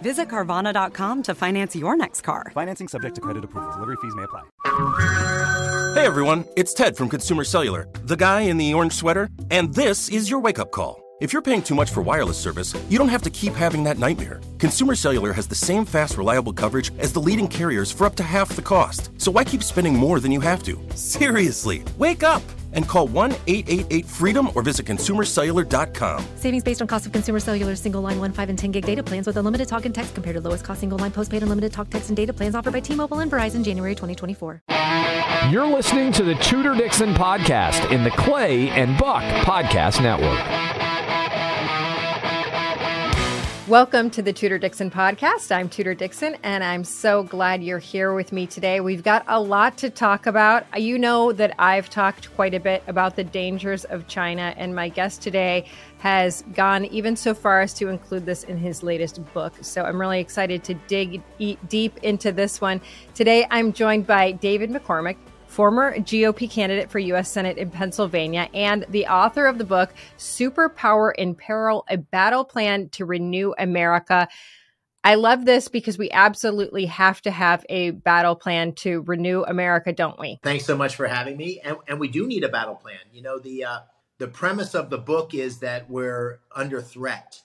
Visit Carvana.com to finance your next car. Financing subject to credit approval. Delivery fees may apply. Hey everyone, it's Ted from Consumer Cellular, the guy in the orange sweater, and this is your wake up call. If you're paying too much for wireless service, you don't have to keep having that nightmare. Consumer Cellular has the same fast, reliable coverage as the leading carriers for up to half the cost. So why keep spending more than you have to? Seriously, wake up and call 1 888 freedom or visit consumercellular.com. Savings based on cost of consumer cellular single line 1, 5, and 10 gig data plans with unlimited talk and text compared to lowest cost single line postpaid unlimited talk, text, and data plans offered by T Mobile and Verizon January 2024. You're listening to the Tudor Dixon Podcast in the Clay and Buck Podcast Network. Welcome to the Tudor Dixon podcast. I'm Tudor Dixon, and I'm so glad you're here with me today. We've got a lot to talk about. You know that I've talked quite a bit about the dangers of China, and my guest today has gone even so far as to include this in his latest book. So I'm really excited to dig deep into this one. Today, I'm joined by David McCormick former GOP candidate for U.S. Senate in Pennsylvania, and the author of the book, Superpower in Peril A Battle Plan to Renew America. I love this because we absolutely have to have a battle plan to renew America, don't we? Thanks so much for having me. And, and we do need a battle plan. You know, the uh, the premise of the book is that we're under threat.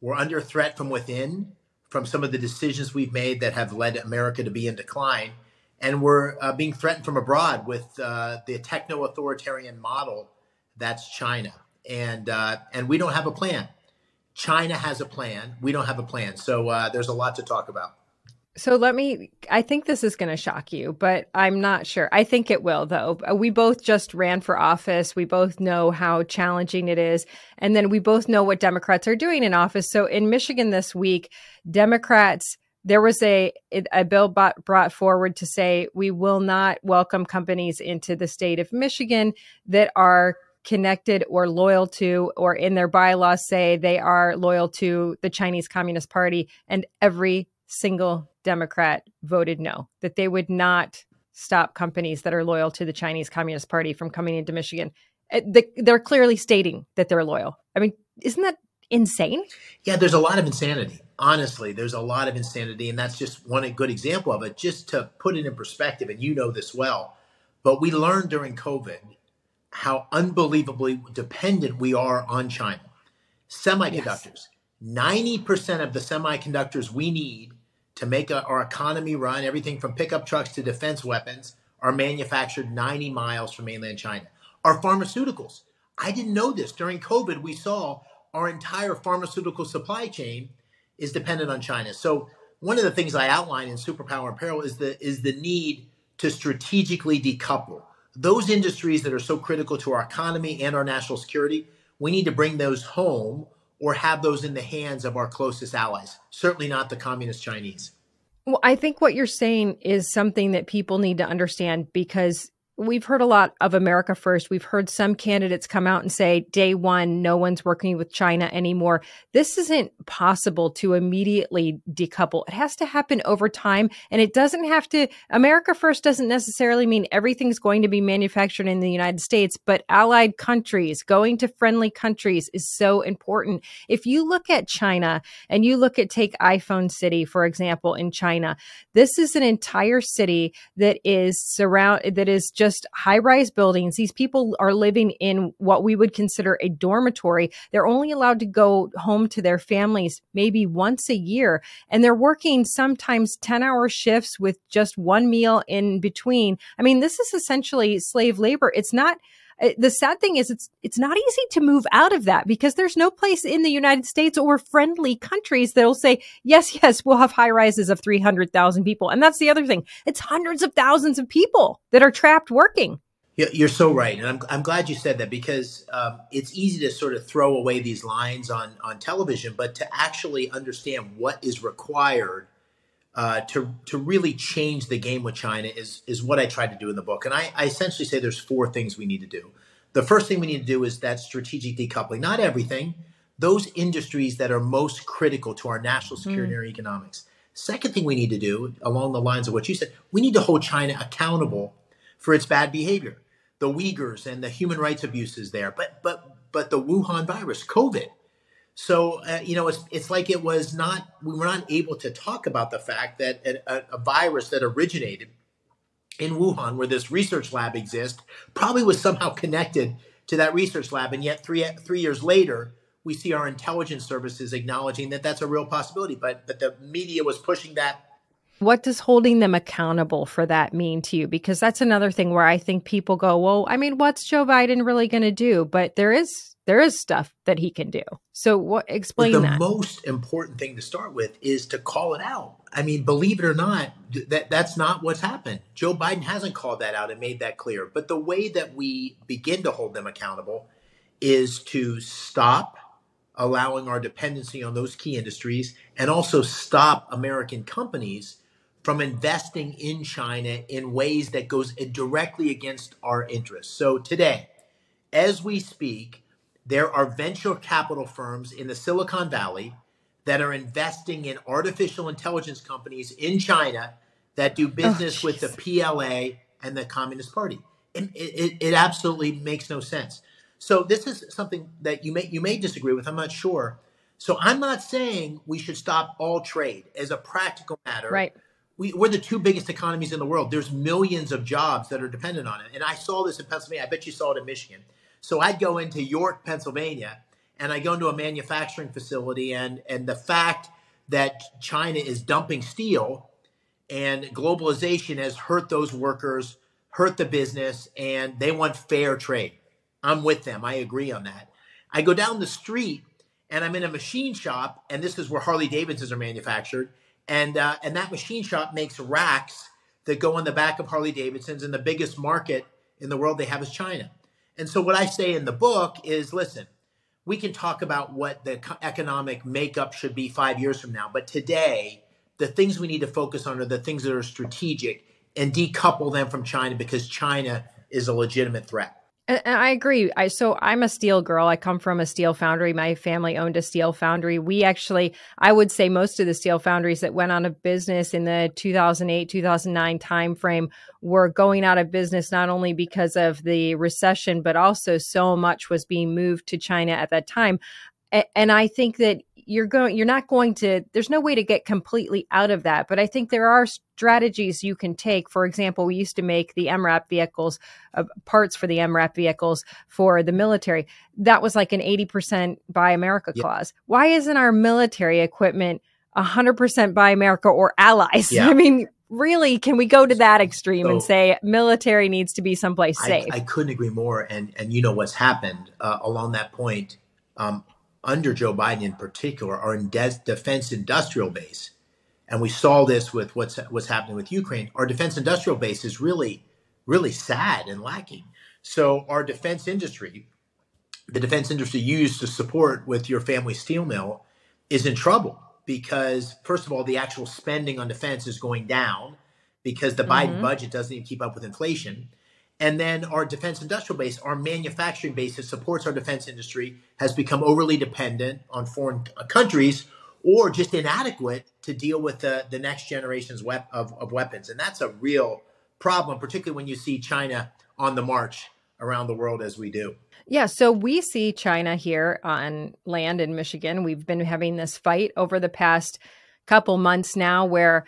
We're under threat from within, from some of the decisions we've made that have led America to be in decline and we're uh, being threatened from abroad with uh, the techno-authoritarian model that's China, and uh, and we don't have a plan. China has a plan. We don't have a plan. So uh, there's a lot to talk about. So let me. I think this is going to shock you, but I'm not sure. I think it will, though. We both just ran for office. We both know how challenging it is, and then we both know what Democrats are doing in office. So in Michigan this week, Democrats there was a a bill brought forward to say we will not welcome companies into the state of Michigan that are connected or loyal to or in their bylaws say they are loyal to the Chinese Communist Party and every single democrat voted no that they would not stop companies that are loyal to the Chinese Communist Party from coming into Michigan. Eh, they're clearly stating that they're loyal. I mean isn't that insane yeah there's a lot of insanity honestly, there's a lot of insanity, and that's just one good example of it. Just to put it in perspective, and you know this well, but we learned during COVID how unbelievably dependent we are on China. Semiconductors—ninety percent of the semiconductors we need to make a, our economy run, everything from pickup trucks to defense weapons, are manufactured 90 miles from mainland China. Our pharmaceuticals. I didn't know this. During COVID, we saw our entire pharmaceutical supply chain is dependent on China. So one of the things I outline in Superpower Peril is the is the need to strategically decouple those industries that are so critical to our economy and our national security. We need to bring those home or have those in the hands of our closest allies. Certainly not the communist Chinese. Well, I think what you're saying is something that people need to understand because we've heard a lot of America first. We've heard some candidates come out and say, day one, no one's working with China anymore. This isn't possible to immediately decouple. It has to happen over time. And it doesn't have to, America first doesn't necessarily mean everything's going to be manufactured in the United States, but allied countries, going to friendly countries is so important. If you look at China and you look at, take iPhone City, for example, in China, this is an entire city that is surround, that is just just high rise buildings. These people are living in what we would consider a dormitory. They're only allowed to go home to their families maybe once a year. And they're working sometimes 10 hour shifts with just one meal in between. I mean, this is essentially slave labor. It's not the sad thing is it's it's not easy to move out of that because there's no place in the United States or friendly countries that'll say yes yes we'll have high rises of 300,000 people. And that's the other thing. It's hundreds of thousands of people that are trapped working. You're so right. And I'm, I'm glad you said that because um, it's easy to sort of throw away these lines on on television but to actually understand what is required uh, to to really change the game with China is is what I tried to do in the book. And I, I essentially say there's four things we need to do. The first thing we need to do is that strategic decoupling. Not everything. Those industries that are most critical to our national hmm. security mm. and our economics. Second thing we need to do, along the lines of what you said, we need to hold China accountable for its bad behavior. The Uyghurs and the human rights abuses there, but but but the Wuhan virus, COVID, so uh, you know, it's it's like it was not we were not able to talk about the fact that a, a, virus that originated in Wuhan, where this research lab exists, probably was somehow connected to that research lab, and yet three three years later, we see our intelligence services acknowledging that that's a real possibility. But but the media was pushing that what does holding them accountable for that mean to you? Because that's another thing where I think people go, well, I mean, what's Joe Biden really going to do? But there is there is stuff that he can do. So what explain the that. Most important thing to start with is to call it out. I mean, believe it or not, that that's not what's happened. Joe Biden hasn't called that out and made that clear. But the way that we begin to hold them accountable is to stop allowing our dependency on those key industries and also stop American companies from investing in China in ways that goes directly against our interests. So today, as we speak, there are venture capital firms in the Silicon Valley that are investing in artificial intelligence companies in China that do oh, business oh, with the PLA and the Communist Party. It, it, it, absolutely makes no sense. So this is something that you may you may disagree with. I'm not sure. So I'm not saying we should stop all trade as a practical matter. Right. We, we're the two biggest economies in the world. There's millions of jobs that are dependent on it. And I saw this in Pennsylvania. I bet you saw it in Michigan. So I'd go into York, Pennsylvania, and I go into a manufacturing facility, and and the fact that China is dumping steel and globalization has hurt those workers, hurt the business, and they want fair trade. I'm with them. I agree on that. I go down the street and I'm in a machine shop, and this is where Harley Davidsons are manufactured, and uh, and that machine shop makes racks that go on the back of Harley Davidsons, and the biggest market in the world they have is China. And so, what I say in the book is listen, we can talk about what the economic makeup should be five years from now, but today, the things we need to focus on are the things that are strategic and decouple them from China because China is a legitimate threat. And I agree. I so I'm a steel girl. I come from a steel foundry. My family owned a steel foundry. We actually, I would say, most of the steel foundries that went out of business in the 2008 2009 timeframe were going out of business not only because of the recession, but also so much was being moved to China at that time. And I think that you're going you're not going to there's no way to get completely out of that but i think there are strategies you can take. For example we used to make the mrap vehicles uh, parts for the mrap vehicles for the military. That was like an 80% buy america yep. clause. Why isn't our military equipment 100% buy america or allies? Yeah. i mean really can we go to that extreme so, and say military needs to be someplace safe? I, I, couldn't agree more and and you know what's happened uh, along that point um, under Joe Biden in particular, our defense industrial base, and we saw this with what's what's happening with Ukraine. Our defense industrial base is really, really sad and lacking. So our defense industry, the defense industry used to support with your family steel mill, is in trouble because first of all, the actual spending on defense is going down because the mm-hmm. Biden budget doesn't even keep up with inflation. And then our defense industrial base, our manufacturing base that supports our defense industry, has become overly dependent on foreign countries or just inadequate to deal with the, the next generations of, of weapons. And that's a real problem, particularly when you see China on the march around the world as we do. Yeah, so we see China here on land in Michigan. We've been having this fight over the past couple months now where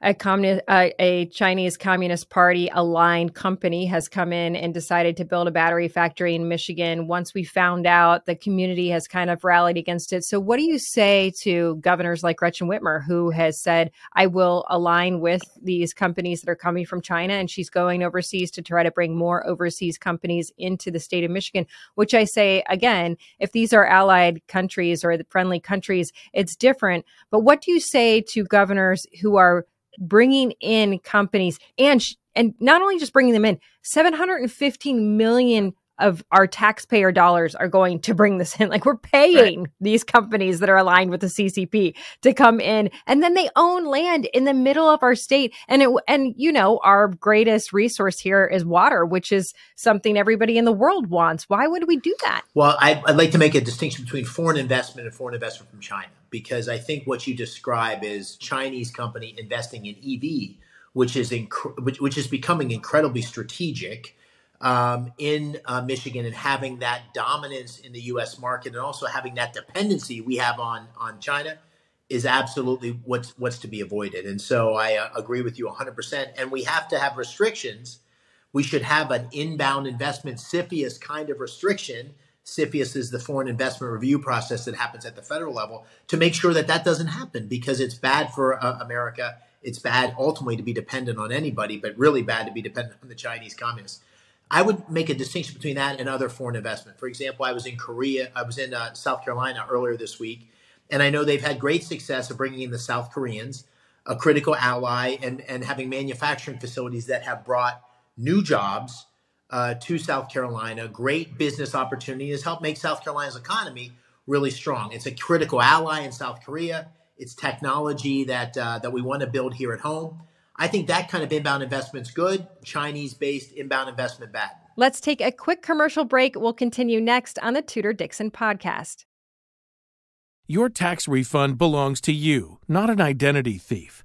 a communist, a Chinese Communist Party aligned company has come in and decided to build a battery factory in Michigan. Once we found out, the community has kind of rallied against it. So, what do you say to governors like Gretchen Whitmer, who has said, "I will align with these companies that are coming from China," and she's going overseas to try to bring more overseas companies into the state of Michigan? Which I say again, if these are allied countries or friendly countries, it's different. But what do you say to governors who are bringing in companies and and not only just bringing them in 715 million of our taxpayer dollars are going to bring this in. Like we're paying right. these companies that are aligned with the CCP to come in, and then they own land in the middle of our state. And it and you know our greatest resource here is water, which is something everybody in the world wants. Why would we do that? Well, I, I'd like to make a distinction between foreign investment and foreign investment from China because I think what you describe is Chinese company investing in EV, which is inc- which, which is becoming incredibly strategic um, in uh, Michigan and having that dominance in the U.S. market and also having that dependency we have on on China is absolutely what's what's to be avoided. And so I uh, agree with you 100%. And we have to have restrictions. We should have an inbound investment CFIUS kind of restriction. CFIUS is the foreign investment review process that happens at the federal level to make sure that that doesn't happen because it's bad for uh, America. It's bad ultimately to be dependent on anybody, but really bad to be dependent on the Chinese communists. I would make a distinction between that and other foreign investment. For example, I was in Korea, I was in uh, South Carolina earlier this week, and I know they've had great success of bringing in the South Koreans, a critical ally, and, and having manufacturing facilities that have brought new jobs uh, to South Carolina, great business opportunity has helped make South Carolina's economy really strong. It's a critical ally in South Korea. It's technology that uh, that we want to build here at home. I think that kind of inbound investment's good. Chinese based inbound investment bad. Let's take a quick commercial break. We'll continue next on the Tudor Dixon podcast. Your tax refund belongs to you, not an identity thief.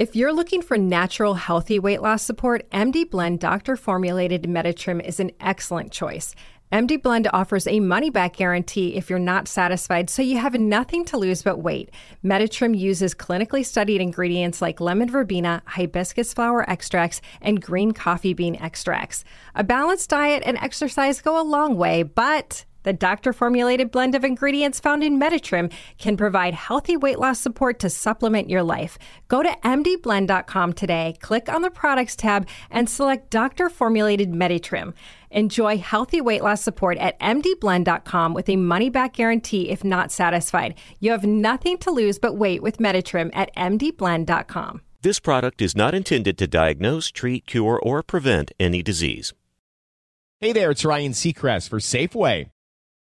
If you're looking for natural healthy weight loss support, MD Blend doctor formulated Meditrim is an excellent choice. MD Blend offers a money back guarantee if you're not satisfied, so you have nothing to lose but weight. Meditrim uses clinically studied ingredients like lemon verbena, hibiscus flower extracts, and green coffee bean extracts. A balanced diet and exercise go a long way, but the doctor formulated blend of ingredients found in Meditrim can provide healthy weight loss support to supplement your life. Go to mdblend.com today, click on the products tab, and select doctor formulated Meditrim. Enjoy healthy weight loss support at mdblend.com with a money back guarantee if not satisfied. You have nothing to lose but weight with Meditrim at mdblend.com. This product is not intended to diagnose, treat, cure, or prevent any disease. Hey there, it's Ryan Seacrest for Safeway.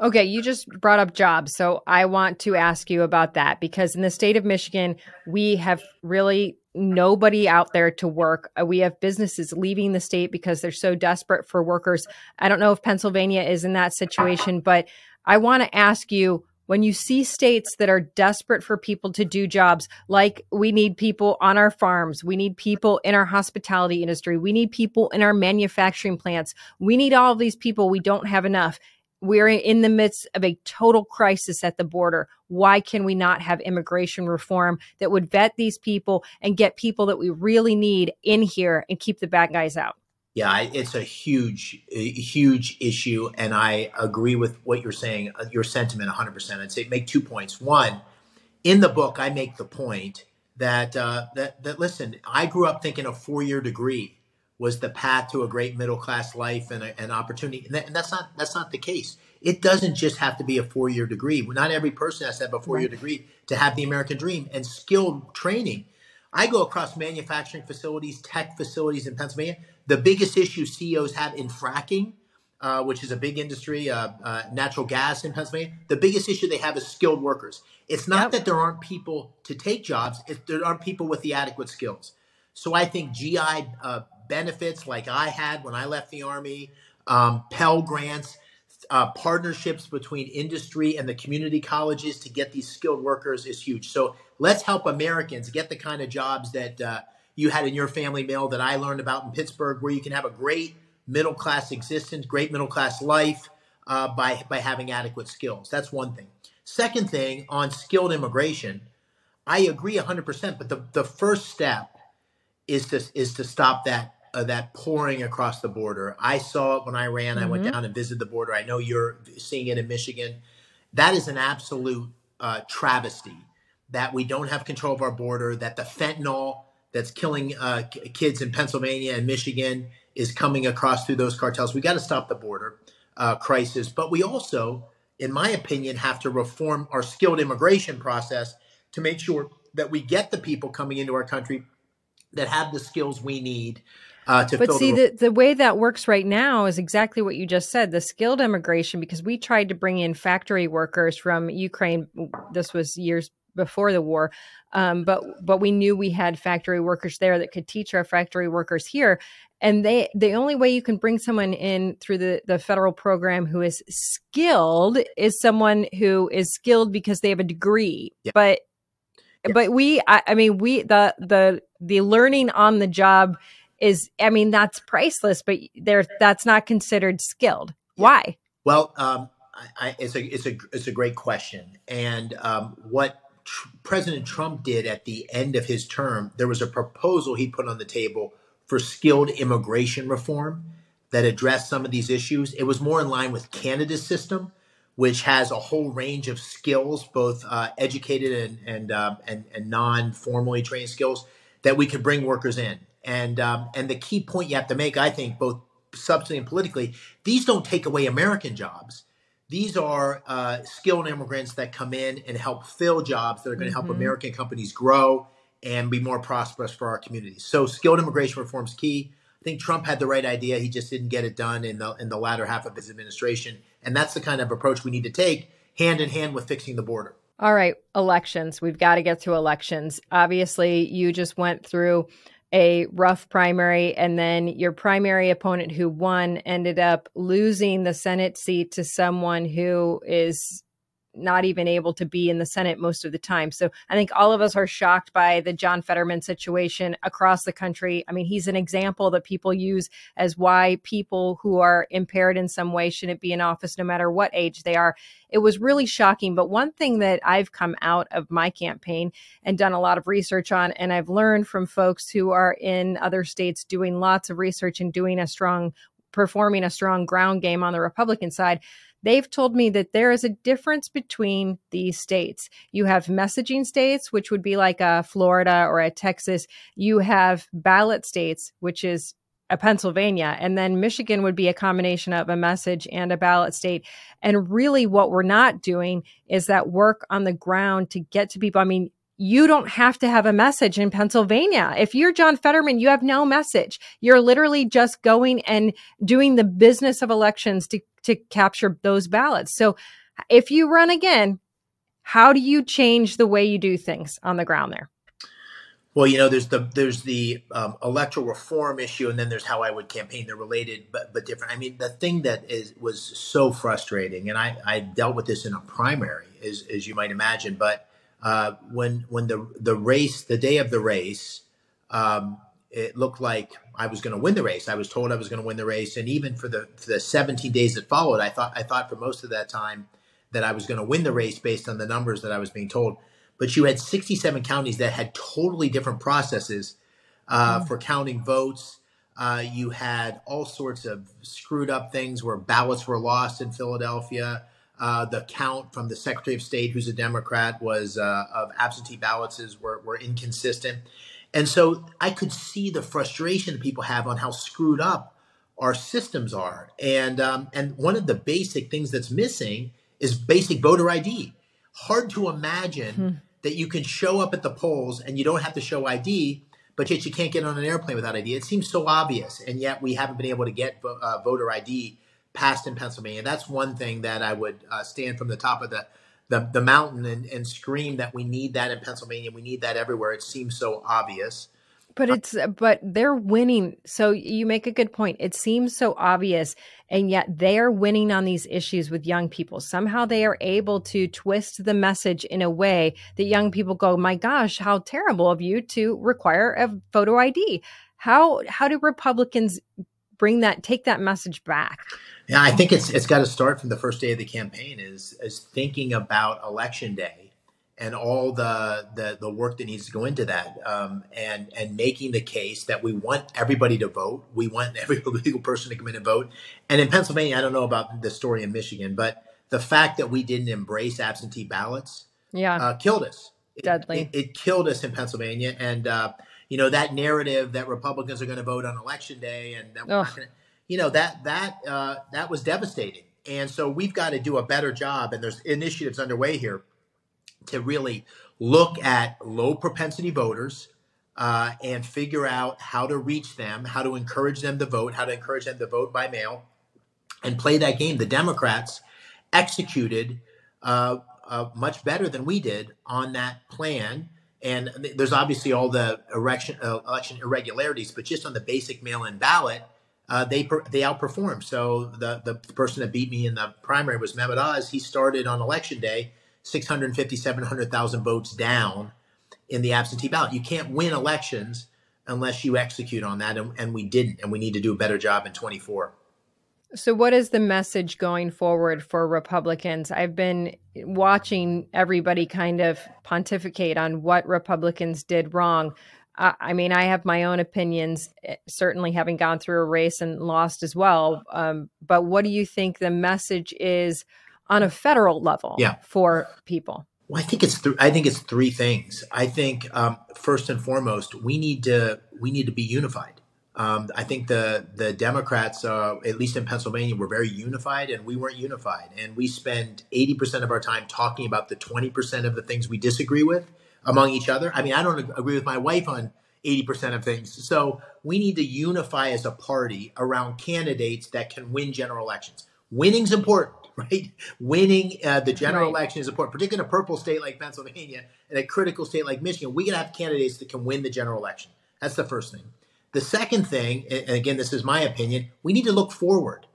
Okay, you just brought up jobs. So I want to ask you about that because in the state of Michigan, we have really nobody out there to work. Uh, we have businesses leaving the state because they're so desperate for workers. I don't know if Pennsylvania is in that situation, but I want to ask you when you see states that are desperate for people to do jobs, like we need people on our farms, we need people in our hospitality industry, we need people in our manufacturing plants, we need all of these people, we don't have enough. We're in the midst of a total crisis at the border. Why can we not have immigration reform that would vet these people and get people that we really need in here and keep the bad guys out? Yeah, it's a huge, huge issue, and I agree with what you're saying, uh, your sentiment 100%. I'd say make two points. One, in the book, I make the point that uh, that that listen, I grew up thinking a four year degree was the path to a great middle class life and an opportunity, and, that, and, that's not that's not the case. It doesn't just have to be a four year degree. Not every person has to have a four year right. degree to have the American dream and skilled training. I go across manufacturing facilities, tech facilities in Pennsylvania the biggest issue CEOs have in fracking, uh, which is a big industry, uh, uh, natural gas in Pennsylvania, the biggest issue they have is skilled workers. It's not yep. that there aren't people to take jobs, it's there aren't people with the adequate skills. So I think GI uh, benefits like I had when I left the Army, um, Pell Grants, uh, partnerships between industry and the community colleges to get these skilled workers is huge. So let's help Americans get the kind of jobs that uh, you had in your family mail that I learned about in Pittsburgh, where you can have a great middle class existence, great middle class life uh, by by having adequate skills. That's one thing. Second thing on skilled immigration, I agree 100%. But the, the first step is to is to stop that uh, that pouring across the border. I saw it when I ran. Mm-hmm. I went mm-hmm. down and visited the border. I know you're seeing it in Michigan. That is an absolute uh, travesty that we don't have control of our border. That the fentanyl that's killing uh, kids in Pennsylvania and Michigan is coming across through those cartels. We got to stop the border uh, crisis, but we also, in my opinion, have to reform our skilled immigration process to make sure that we get the people coming into our country that have the skills we need. Uh, but see, the, the, way that works right now is exactly what you just said the skilled immigration, because we tried to bring in factory workers from Ukraine. This was years before the war. Um, but but we knew we had factory workers there that could teach our factory workers here. And they the only way you can bring someone in through the, the federal program who is skilled is someone who is skilled because they have a degree. Yeah. But yeah. but we I, I mean we the the the learning on the job is I mean that's priceless, but there that's not considered skilled. Yeah. Why? Well, um, I, I, it's a it's a it's a great question, and um, what tr- President Trump did at the end of his term, there was a proposal he put on the table for skilled immigration reform that addressed some of these issues. It was more in line with Canada's system, which has a whole range of skills, both uh, educated and and, um, and, and non formally trained skills that we could bring workers in. And um, and the key point you have to make, I think, both substantively and politically, these don't take away American jobs these are uh, skilled immigrants that come in and help fill jobs that are going to help mm-hmm. American companies grow and be more prosperous for our communities. So skilled immigration reform is key. I think Trump had the right idea. He just didn't get it done in the in the latter half of his administration. And that's the kind of approach we need to take hand in hand with fixing the border. All right, elections. We've got to get through elections. Obviously, you just went through a rough primary, and then your primary opponent who won ended up losing the Senate seat to someone who is not even able to be in the Senate most of the time. So I think all of us are shocked by the John Fetterman situation across the country. I mean, he's an example that people use as why people who are impaired in some way shouldn't be in office no matter what age they are. It was really shocking. But one thing that I've come out of my campaign and done a lot of research on, and I've learned from folks who are in other states doing lots of research and doing a strong performing a strong ground game on the Republican side they've told me that there is a difference between these states. You have messaging states, which would be like a Florida or a Texas. You have ballot states, which is a Pennsylvania, and then Michigan would be a combination of a message and a ballot state. And really, what we're not doing is that work on the ground to get to people. I mean, you don't have to have a message in Pennsylvania. If you're John Fetterman, you have no message. You're literally just going and doing the business of elections to, to capture those ballots. So if you run again, how do you change the way you do things on the ground there? Well, you know, there's the there's the um, electoral reform issue, and then there's how I would campaign. They're related, but but different. I mean, the thing that is was so frustrating, and I, I dealt with this in a primary, as as you might imagine. But uh, when when the the race, the day of the race, um, it looked like I was going to win the race. I was told I was going to win the race, and even for the for the 17 days that followed, I thought I thought for most of that time that I was going to win the race based on the numbers that I was being told but you had 67 counties that had totally different processes uh, mm. for counting votes. Uh, you had all sorts of screwed up things where ballots were lost in Philadelphia. Uh, the count from the Secretary of State, who's a Democrat, was uh, of absentee ballots were, were inconsistent. And so I could see the frustration people have on how screwed up our systems are. And um, and one of the basic things that's missing is basic voter ID. Hard to imagine hmm that you can show up at the polls and you don't have to show ID, but yet you can't get on an airplane without ID. It seems so obvious, and yet we haven't been able to get uh, voter ID passed in Pennsylvania. That's one thing that I would uh, stand from the top of the the, the mountain and, and scream that we need that in Pennsylvania. We need that everywhere. It seems so obvious. But it's but they're winning. So you make a good point. It seems so obvious and yet they are winning on these issues with young people. Somehow they are able to twist the message in a way that young people go, "My gosh, how terrible of you to require a photo ID." How how do Republicans bring that take that message back? Yeah, I think it's it's got to start from the first day of the campaign is is thinking about election day and all the, the, the work that needs to go into that, um, and and making the case that we want everybody to vote. We want every legal person to come in and vote. And in Pennsylvania, I don't know about the story in Michigan, but the fact that we didn't embrace absentee ballots, yeah, uh, killed us. Deadly. It, it, it, killed us in Pennsylvania, and uh, you know that narrative that Republicans are going to vote on election day, and that we're not going to, you know that that uh, that was devastating. And so we've got to do a better job. And there's initiatives underway here to really look at low propensity voters uh, and figure out how to reach them, how to encourage them to vote, how to encourage them to vote by mail, and play that game. The Democrats executed uh, uh, much better than we did on that plan. And there's obviously all the election, uh, election irregularities, but just on the basic mail-in ballot, uh, they they outperformed. So the the person that beat me in the primary was Mehmet Oz. He started on election day 650, 700,000 votes down in the absentee ballot. You can't win elections unless you execute on that. And, and we didn't. And we need to do a better job in 24. So, what is the message going forward for Republicans? I've been watching everybody kind of pontificate on what Republicans did wrong. Uh, I mean, I have my own opinions, eh, certainly having gone through a race and lost as well. Um, but what do you think the message is on a federal level yeah. for people? Well, I think it's th- I think it's three things. I think um, first and foremost, we need to we need to be unified. Um, I think the the Democrats, uh, at least in Pennsylvania, were very unified, and we weren't unified. And we spend eighty percent of our time talking about the twenty percent of the things we disagree with among each other. I mean, I don't agree with my wife on eighty percent of things. So we need to unify as a party around candidates that can win general elections. Winning's important. right? Winning uh, the general right. election is important, particularly in a purple state like Pennsylvania and a critical state like Michigan. We got to have candidates that can win the general election. That's the first thing. The second thing, and again, this is my opinion, we need to look forward.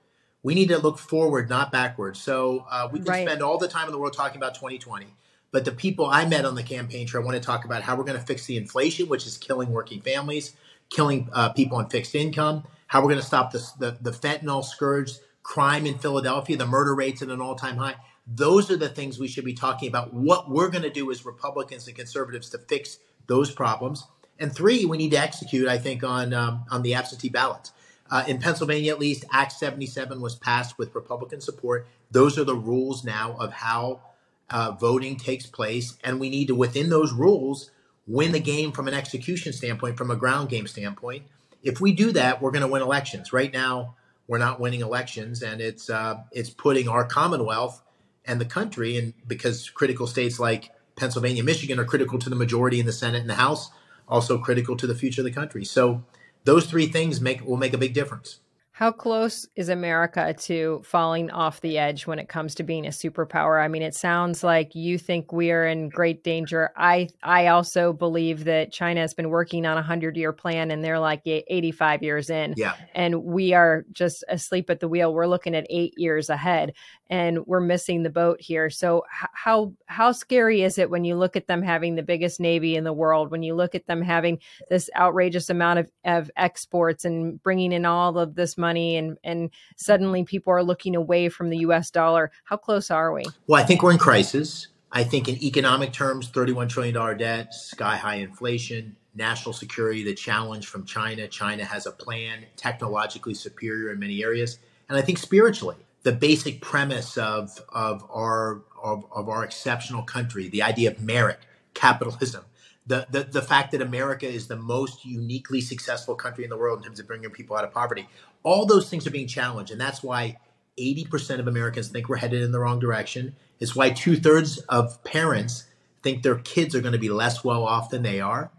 We need to look forward, not backwards. So uh, we can right. spend all the time in the world talking about 2020. But the people I met on the campaign trail want to talk about how we're going to fix the inflation, which is killing working families, killing uh, people on fixed income, how we're going to stop the, the, the fentanyl scourge crime in Philadelphia, the murder rates at an all time high. Those are the things we should be talking about. What we're going to do as Republicans and conservatives to fix those problems. And three, we need to execute, I think, on um, on the absentee ballots. Uh, in Pennsylvania, at least, Act 77 was passed with Republican support. Those are the rules now of how uh, voting takes place. And we need to, within those rules, win the game from an execution standpoint, from a ground game standpoint. If we do that, we're going to win elections. Right now, we're not winning elections, and it's uh, it's putting our Commonwealth and the country, and because critical states like Pennsylvania, Michigan are critical to the majority in the Senate and the House, also critical to the future of the country. So those three things make will make a big difference. How close is America to falling off the edge when it comes to being a superpower? I mean, it sounds like you think we are in great danger. I I also believe that China has been working on a hundred year plan, and they're like eighty five years in. Yeah, and we are just asleep at the wheel. We're looking at eight years ahead, and we're missing the boat here. So how how scary is it when you look at them having the biggest navy in the world? When you look at them having this outrageous amount of of exports and bringing in all of this money money and and suddenly people are looking away from the US dollar. How close are we? Well, I think we're in crisis. I think in economic terms, $31 trillion debt, sky high inflation, national security, the challenge from China. China has a plan, technologically superior in many areas. And I think spiritually, the basic premise of, of, our, of, of our exceptional country, the idea of merit, capitalism, the, the, the fact that America is the most uniquely successful country in the world in terms of bringing people out of poverty, all those things are being challenged. And that's why 80% of Americans think we're headed in the wrong direction. It's why two thirds of parents think their kids are going to be less well off than they are.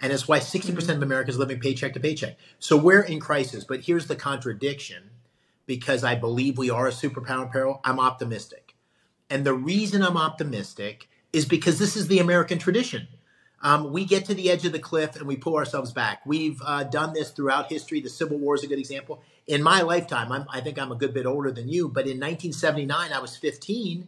And it's why 60% mm-hmm. of Americans are living paycheck to paycheck. So we're in crisis. But here's the contradiction because I believe we are a superpower in peril, I'm optimistic. And the reason I'm optimistic is because this is the American tradition um, we get to the edge of the cliff and we pull ourselves back. We've uh, done this throughout history. The Civil War is a good example. In my lifetime, I'm, i think I'm a good bit older than you, but in 1979, I was 15.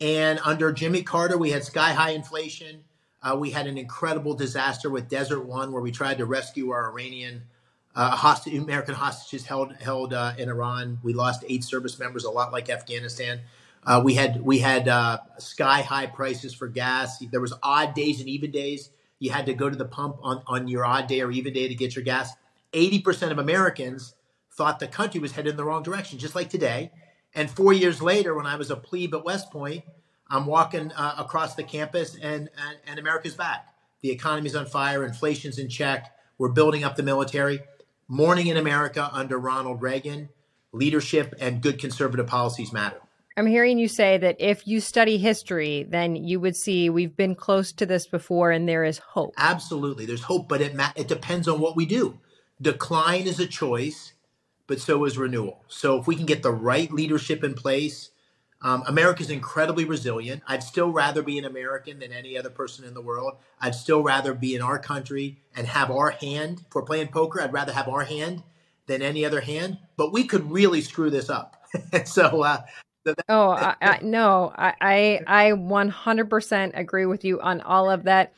And under Jimmy Carter, we had sky high inflation. Uh, we had an incredible disaster with Desert One, where we tried to rescue our Iranian uh, American hostages held held uh, in Iran. We lost eight service members, a lot like Afghanistan. Uh, we had we had uh, sky high prices for gas. There was odd days and even days. You had to go to the pump on, on your odd day or even day to get your gas. Eighty percent of Americans thought the country was headed in the wrong direction, just like today. And four years later, when I was a plebe at West Point, I'm walking uh, across the campus, and, and and America's back. The economy's on fire. Inflation's in check. We're building up the military. Morning in America under Ronald Reagan. Leadership and good conservative policies matter. I'm hearing you say that if you study history, then you would see we've been close to this before and there is hope. Absolutely. There's hope, but it, ma- it depends on what we do. Decline is a choice, but so is renewal. So if we can get the right leadership in place, um, America's incredibly resilient. I'd still rather be an American than any other person in the world. I'd still rather be in our country and have our hand. If we're playing poker, I'd rather have our hand than any other hand. But we could really screw this up. so uh, oh, I, I, no, I, I, I 100% agree with you on all of that.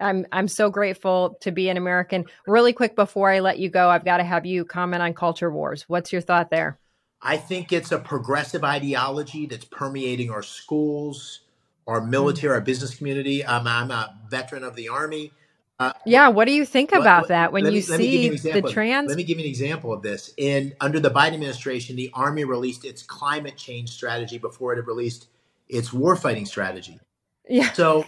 I'm I'm so grateful to be an American. Really quick before I let you go, I've got to have you comment on culture wars. What's your thought there? I think it's a progressive ideology that's permeating our schools, our military, mm. our business community. I'm, I'm a veteran of the Army. Uh, yeah, what do you think about what, that when you me, see the trans? Let me give you an example of this. In under the Biden administration, the Army released its climate change strategy before it had released its warfighting strategy. Yeah. So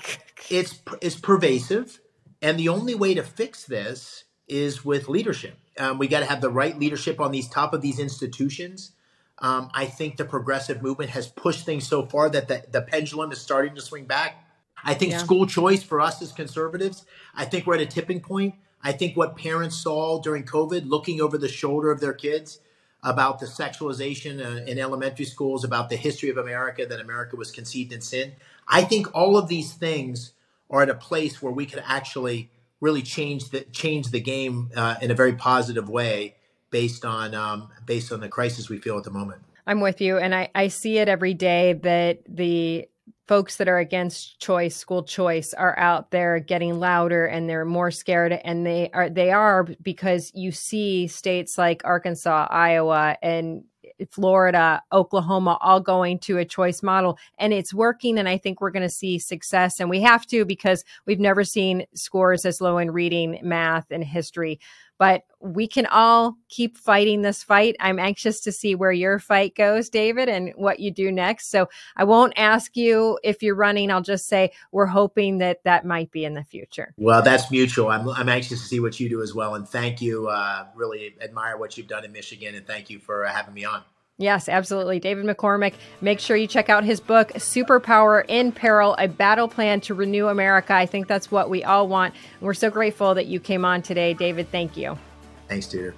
it's it's pervasive, and the only way to fix this is with leadership. Um, we got to have the right leadership on these top of these institutions. Um, I think the progressive movement has pushed things so far that the, the pendulum is starting to swing back I think yeah. school choice for us as conservatives, I think we're at a tipping point. I think what parents saw during COVID, looking over the shoulder of their kids about the sexualization uh, in elementary schools, about the history of America, that America was conceived in sin. I think all of these things are at a place where we could actually really change the change the game uh, in a very positive way based on um, based on the crisis we feel at the moment. I'm with you, and I, I see it every day that the folks that are against choice school choice are out there getting louder and they're more scared and they are they are because you see states like Arkansas, Iowa and Florida, Oklahoma, all going to a choice model. And it's working. And I think we're going to see success. And we have to because we've never seen scores as low in reading, math, and history but we can all keep fighting this fight. I'm anxious to see where your fight goes, David, and what you do next. So I won't ask you if you're running. I'll just say we're hoping that that might be in the future. Well, that's mutual. I'm, I'm anxious to see what you do as well. And thank you. Uh, really admire what you've done in Michigan. And thank you for having me on. Yes, absolutely. David McCormick. Make sure you check out his book, Superpower in Peril A Battle Plan to Renew America. I think that's what we all want. And we're so grateful that you came on today, David. Thank you. Thanks, Tudor.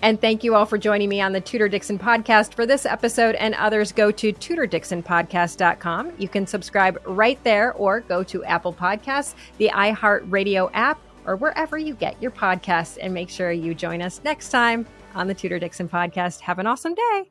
And thank you all for joining me on the Tudor Dixon podcast. For this episode and others, go to tudordixonpodcast.com. You can subscribe right there or go to Apple Podcasts, the iHeartRadio app, or wherever you get your podcasts. And make sure you join us next time on the Tudor Dixon podcast. Have an awesome day.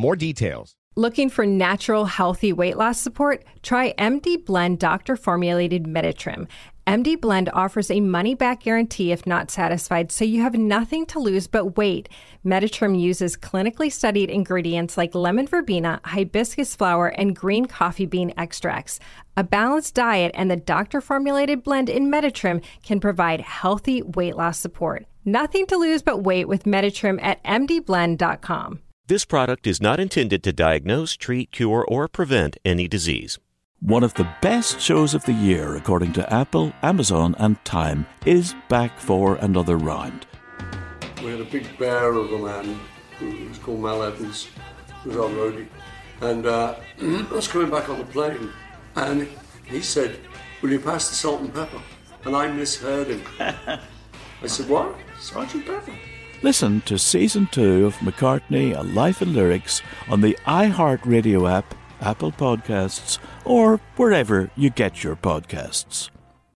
more details. Looking for natural, healthy weight loss support? Try MD Blend doctor formulated Meditrim. MD Blend offers a money back guarantee if not satisfied, so you have nothing to lose but weight. Meditrim uses clinically studied ingredients like lemon verbena, hibiscus flower, and green coffee bean extracts. A balanced diet and the doctor formulated blend in Meditrim can provide healthy weight loss support. Nothing to lose but weight with Meditrim at mdblend.com. This product is not intended to diagnose, treat, cure, or prevent any disease. One of the best shows of the year, according to Apple, Amazon, and Time, is back for another round. We had a big bear of a man who was called Mal Evans, who was our roadie. And uh, I was coming back on the plane, and he said, Will you pass the salt and pepper? And I misheard him. I said, What? Sergeant Pepper? Listen to season two of McCartney, A Life in Lyrics on the iHeartRadio app, Apple Podcasts, or wherever you get your podcasts.